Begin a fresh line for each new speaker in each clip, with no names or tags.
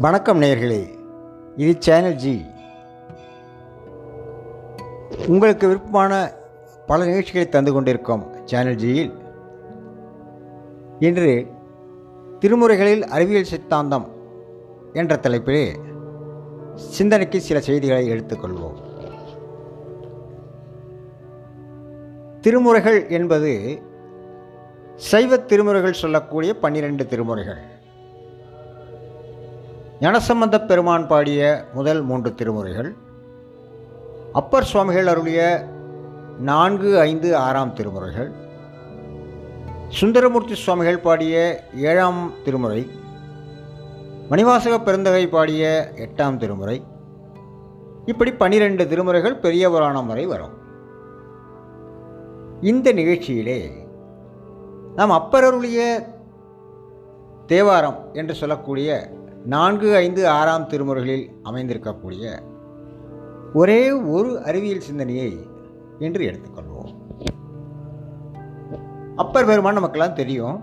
வணக்கம் நேர்களே இது சேனல் ஜி. உங்களுக்கு விருப்பமான பல நிகழ்ச்சிகளை தந்து கொண்டிருக்கும் சேனல் ஜியில் இன்று திருமுறைகளில் அறிவியல் சித்தாந்தம் என்ற தலைப்பிலே சிந்தனைக்கு சில செய்திகளை எடுத்துக்கொள்வோம் திருமுறைகள் என்பது சைவ திருமுறைகள் சொல்லக்கூடிய பன்னிரண்டு திருமுறைகள். ஞானசம்பந்த பெருமான் பாடிய முதல் மூன்று திருமுறைகள் அப்பர் சுவாமிகள் அருளிய நான்கு ஐந்து ஆறாம் திருமுறைகள் சுந்தரமூர்த்தி சுவாமிகள் பாடிய ஏழாம் திருமுறை மணிவாசக பெருந்தகை பாடிய எட்டாம் திருமுறை இப்படி பன்னிரெண்டு திருமுறைகள் பெரிய புராணம் வரை வரும். இந்த நிகழ்ச்சியிலே நாம் அப்பரருளிய தேவாரம் என்று சொல்லக்கூடிய நான்கு ஐந்து ஆறாம் திருமுறைகளில் அமைந்திருக்கக்கூடிய ஒரே ஒரு அறிவியல் சிந்தனையை என்று எடுத்துக்கொள்வோம். அப்பர் பெருமான் நமக்கெல்லாம் தெரியும்.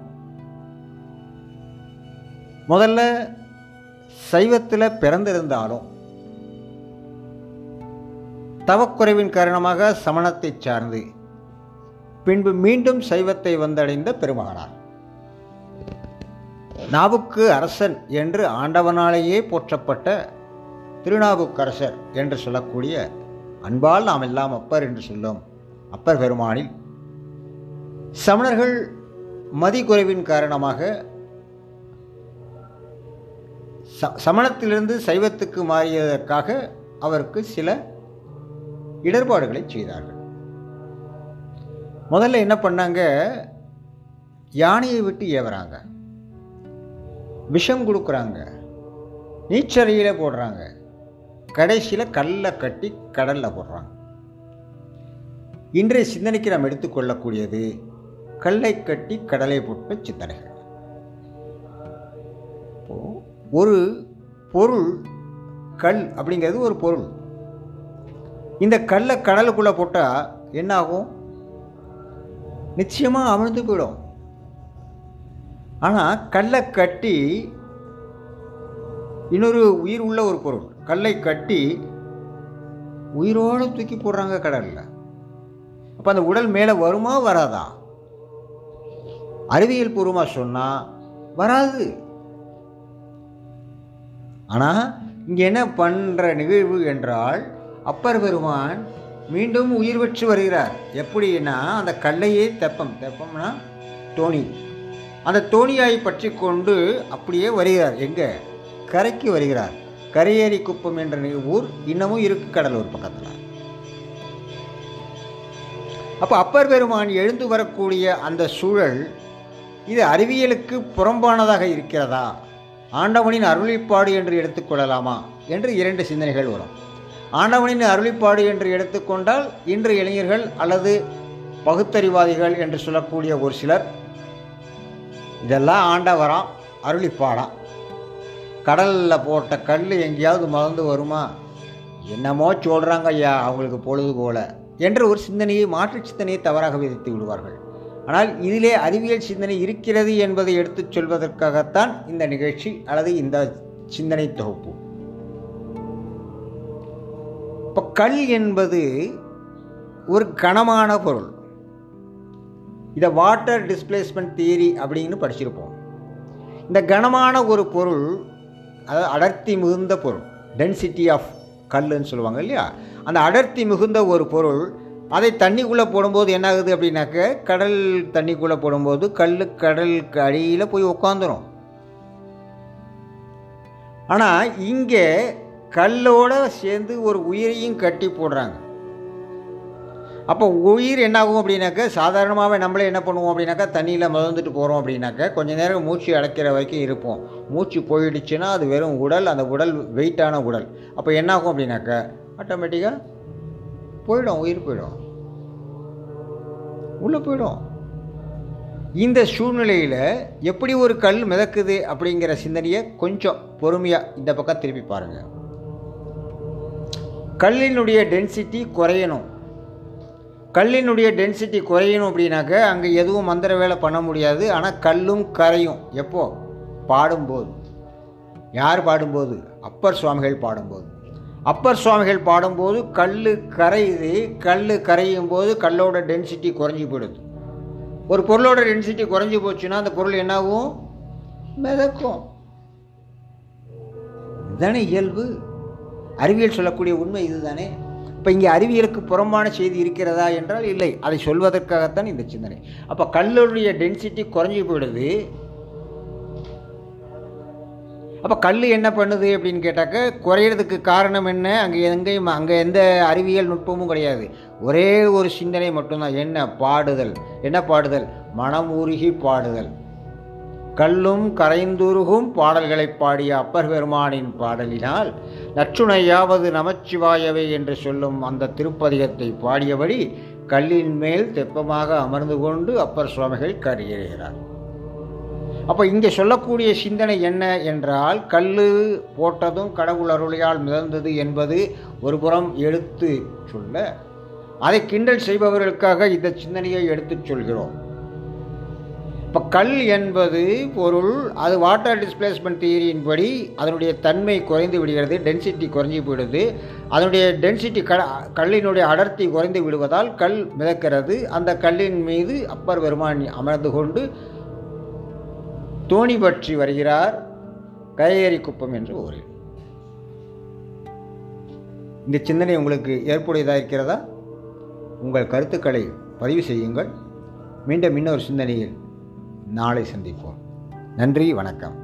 முதல்ல சைவத்தில் பிறந்திருந்தாலும் தவக்குறைவின் காரணமாக சமணத்தை சார்ந்து பின்பு மீண்டும் சைவத்தை வந்தடைந்த பெருமகனார். நாவுக்கு அரசன் என்று ஆண்டவனாலேயே போற்றப்பட்ட திருநாவுக்கரசர் என்று சொல்லக்கூடிய அன்பால் நாம் எல்லாம் அப்பர் என்று சொல்லும் அப்பர் பெருமானில். சமணர்கள் மதிக்குறைவின் காரணமாக ச சமணத்திலிருந்து சைவத்துக்கு மாறியதற்காக அவருக்கு சில இடர்பாடுகளை செய்தார்கள். முதல்ல என்ன பண்ணாங்க? யானையை விட்டு ஏவுறாங்க. விஷம் கொடுக்குறாங்க. நீச்சரியில் போடுறாங்க. கடைசியில் கல்லை கட்டி கடலில் போடுறாங்க. இன்றைய சிந்தனைக்கு நாம் எடுத்துக்கொள்ளக்கூடியது கல்லை கட்டி கடலை போட்ட சிந்தனைகள். ஒரு பொருள் கல் அப்படிங்கிறது ஒரு பொருள். இந்த கல்லை கடலுக்குள்ளே போட்டால் என்ன ஆகும் நிச்சயமாக அமிழ்ந்து போயிடும். ஆனால் கல்லை கட்டி இன்னொரு உயிர் உள்ள ஒரு பொருள். கல்லை கட்டி உயிரோடு தூக்கி போடுறாங்க கடலில். அப்போ அந்த உடல் மேலே வருமா வராதா? அறிவியல் பூர்வமாக சொன்னால் வராது. ஆனால் இங்கே என்ன பண்ணுற நிகழ்வு என்றால் அப்பர் பெருமான் மீண்டும் உயிர் பெற்று வருகிறார். எப்படின்னா அந்த கல்லையே தெப்பம். தெப்பம்னா தோணி. அந்த தோணியாய் பற்றி கொண்டு அப்படியே வருகிறார். எங்கே? கரைக்கு வருகிறார். கரையேறி குப்பம் என்ற ஊர் இன்னமும் இருக்கு கடலூர் பக்கத்தில். அப்போ அப்பர் பெருமான் எழுந்து வரக்கூடிய அந்த சூழல் இது அறிவியலுக்கு புறம்பானதாக இருக்கிறதா? ஆண்டவனின் அருளிப்பாடு என்று எடுத்துக்கொள்ளலாமா என்று இரண்டு சிந்தனைகள் வரும். ஆண்டவனின் அருளிப்பாடு என்று எடுத்துக்கொண்டால் இன்று இளைஞர்கள் அல்லது பகுத்தறிவாதிகள் என்று சொல்லக்கூடிய ஒரு சிலர் இதெல்லாம் ஆண்டவரம் அருளிப்பாடம் கடலில் போட்ட கல் எங்கேயாவது மறந்து வருமா? என்னமோ சொல்கிறாங்க ஐயா அவங்களுக்கு பொழுது போல என்ற ஒரு சிந்தனையை மாற்று சிந்தனையை தவறாக விதித்து விடுவார்கள். ஆனால் இதிலே அறிவியல் சிந்தனை இருக்கிறது என்பதை எடுத்துச் சொல்வதற்காகத்தான் இந்த நிகழ்ச்சி அல்லது இந்த சிந்தனை தொகுப்பு. இப்போ கல் என்பது ஒரு கனமான பொருள். இதை வாட்டர் டிஸ்பிளேஸ்மெண்ட் தியரி அப்படின்னு படிச்சிருப்போம். இந்த கனமான ஒரு பொருள் அதாவது அடர்த்தி மிகுந்த பொருள் டென்சிட்டி ஆஃப் கல்லுன்னு சொல்லுவாங்க இல்லையா? அந்த அடர்த்தி மிகுந்த ஒரு பொருள் அதை தண்ணிக்குள்ளே போடும்போது என்ன ஆகுது அப்படின்னாக்க கடல் தண்ணிக்குள்ளே போடும்போது கல் கடலுக்கு அடியில் போய் உட்காந்துரும் ஆனால் இங்கே கல்லோடு சேர்ந்து ஒரு உயிரையும் கட்டி போடுறாங்க. அப்போ உயிர் என்னாகும் அப்படின்னாக்க சாதாரணமாகவே நம்மளே என்ன பண்ணுவோம் அப்படின்னாக்கா தண்ணியில் மிதந்துட்டு போகிறோம் அப்படின்னாக்க கொஞ்சம் நேரம் மூச்சு அடைக்கிற வரைக்கும் இருப்போம். மூச்சு போயிடுச்சுன்னா அது வெறும் உடல் அந்த உடல் வெயிட்டான உடல். அப்போ என்னாகும் அப்படின்னாக்க ஆட்டோமேட்டிக்காக போயிடும் உயிர் போயிடும். உள்ளே போயிடும். இந்த சூழ்நிலையில் எப்படி ஒரு கல் மிதக்குது அப்படிங்கிற சிந்தனையை கொஞ்சம் பொறுமையாக இந்த பக்கம் திருப்பி பாருங்கள் கல்லினுடைய டென்சிட்டி குறையணும். கல்லினுடைய டென்சிட்டி குறையணும் அப்படின்னாக்க அங்கே எதுவும் மந்திர வேலை பண்ண முடியாது. ஆனால் கல்லும் கரையும். எப்போ? பாடும்போது. யார் பாடும்போது? அப்பர் சுவாமிகள் பாடும்போது. அப்பர் சுவாமிகள் பாடும்போது கல் கரையுது. கல் கரையும் போது கல்லோட டென்சிட்டி குறைஞ்சி போயிடுது. ஒரு பொருளோட டென்சிட்டி குறைஞ்சி போச்சுன்னா அந்த பொருள் என்னாகும்? மிதக்கும். இதுதானே இயல்பு? அறிவியல் சொல்லக்கூடிய உண்மை இதுதானே? இப்போ இங்கே அறிவியலுக்கு புறம்பான செய்தி இருக்கிறதா என்றால் இல்லை. அதை சொல்வதற்காகத்தான் இந்த சிந்தனை. அப்போ கல்லுடைய டென்சிட்டி குறைஞ்சி போயிடுது. அப்போ கல் என்ன பண்ணுது அப்படின்னு கேட்டாக்க குறையிறதுக்கு காரணம் என்ன? அங்கே எங்கேயும் அங்கே எந்த அறிவியல் நுட்பமும் கிடையாது. ஒரே ஒரு சிந்தனை மட்டும்தான். என்ன? பாடுதல். என்ன பாடுதல்? மனம் உருகி பாடுதல். கல்லும் கரைந்துருகும் பாடல்களை பாடிய அப்பர் பெருமானின் பாடலினால் லட்சுணையாவது நமச்சிவாயவை என்று சொல்லும் அந்த திருப்பதிகத்தை பாடியபடி கல்லின் மேல் தெப்பமாக அமர்ந்து கொண்டு அப்பர் சுவாமிகள் கருகிறார் அப்போ இங்கே சொல்லக்கூடிய சிந்தனை என்ன என்றால் கல் போட்டதும் கடவுள் அருளையால் மிதந்தது என்பது ஒரு புறம் எடுத்து சொல்ல அதை கிண்டல் செய்பவர்களுக்காக இந்த சிந்தனையை எடுத்துச் சொல்கிறோம். இப்போ கல் என்பது பொருள் அது வாட்டர் டிஸ்பிளேஸ்மெண்ட் தியரியின் படி அதனுடைய தன்மை குறைந்து விடுகிறது டென்சிட்டி குறைஞ்சி விடுது அதனுடைய டென்சிட்டி க கல்லினுடைய அடர்த்தி குறைந்து விடுவதால் கல் மிதக்கிறது. அந்த கல்லின் மீது அப்பர் பெருமான் அமர்ந்து கொண்டு தோணி பற்றி வருகிறார் கையேறி குப்பம் என்று ஊரில். இந்த சிந்தனை உங்களுக்கு ஏற்புடையதாக இருக்கிறதா? உங்கள் கருத்துக்களை பதிவு செய்யுங்கள். மீண்டும் இன்னொரு சிந்தனையில் நாளை சந்திப்போம். நன்றி வணக்கம்.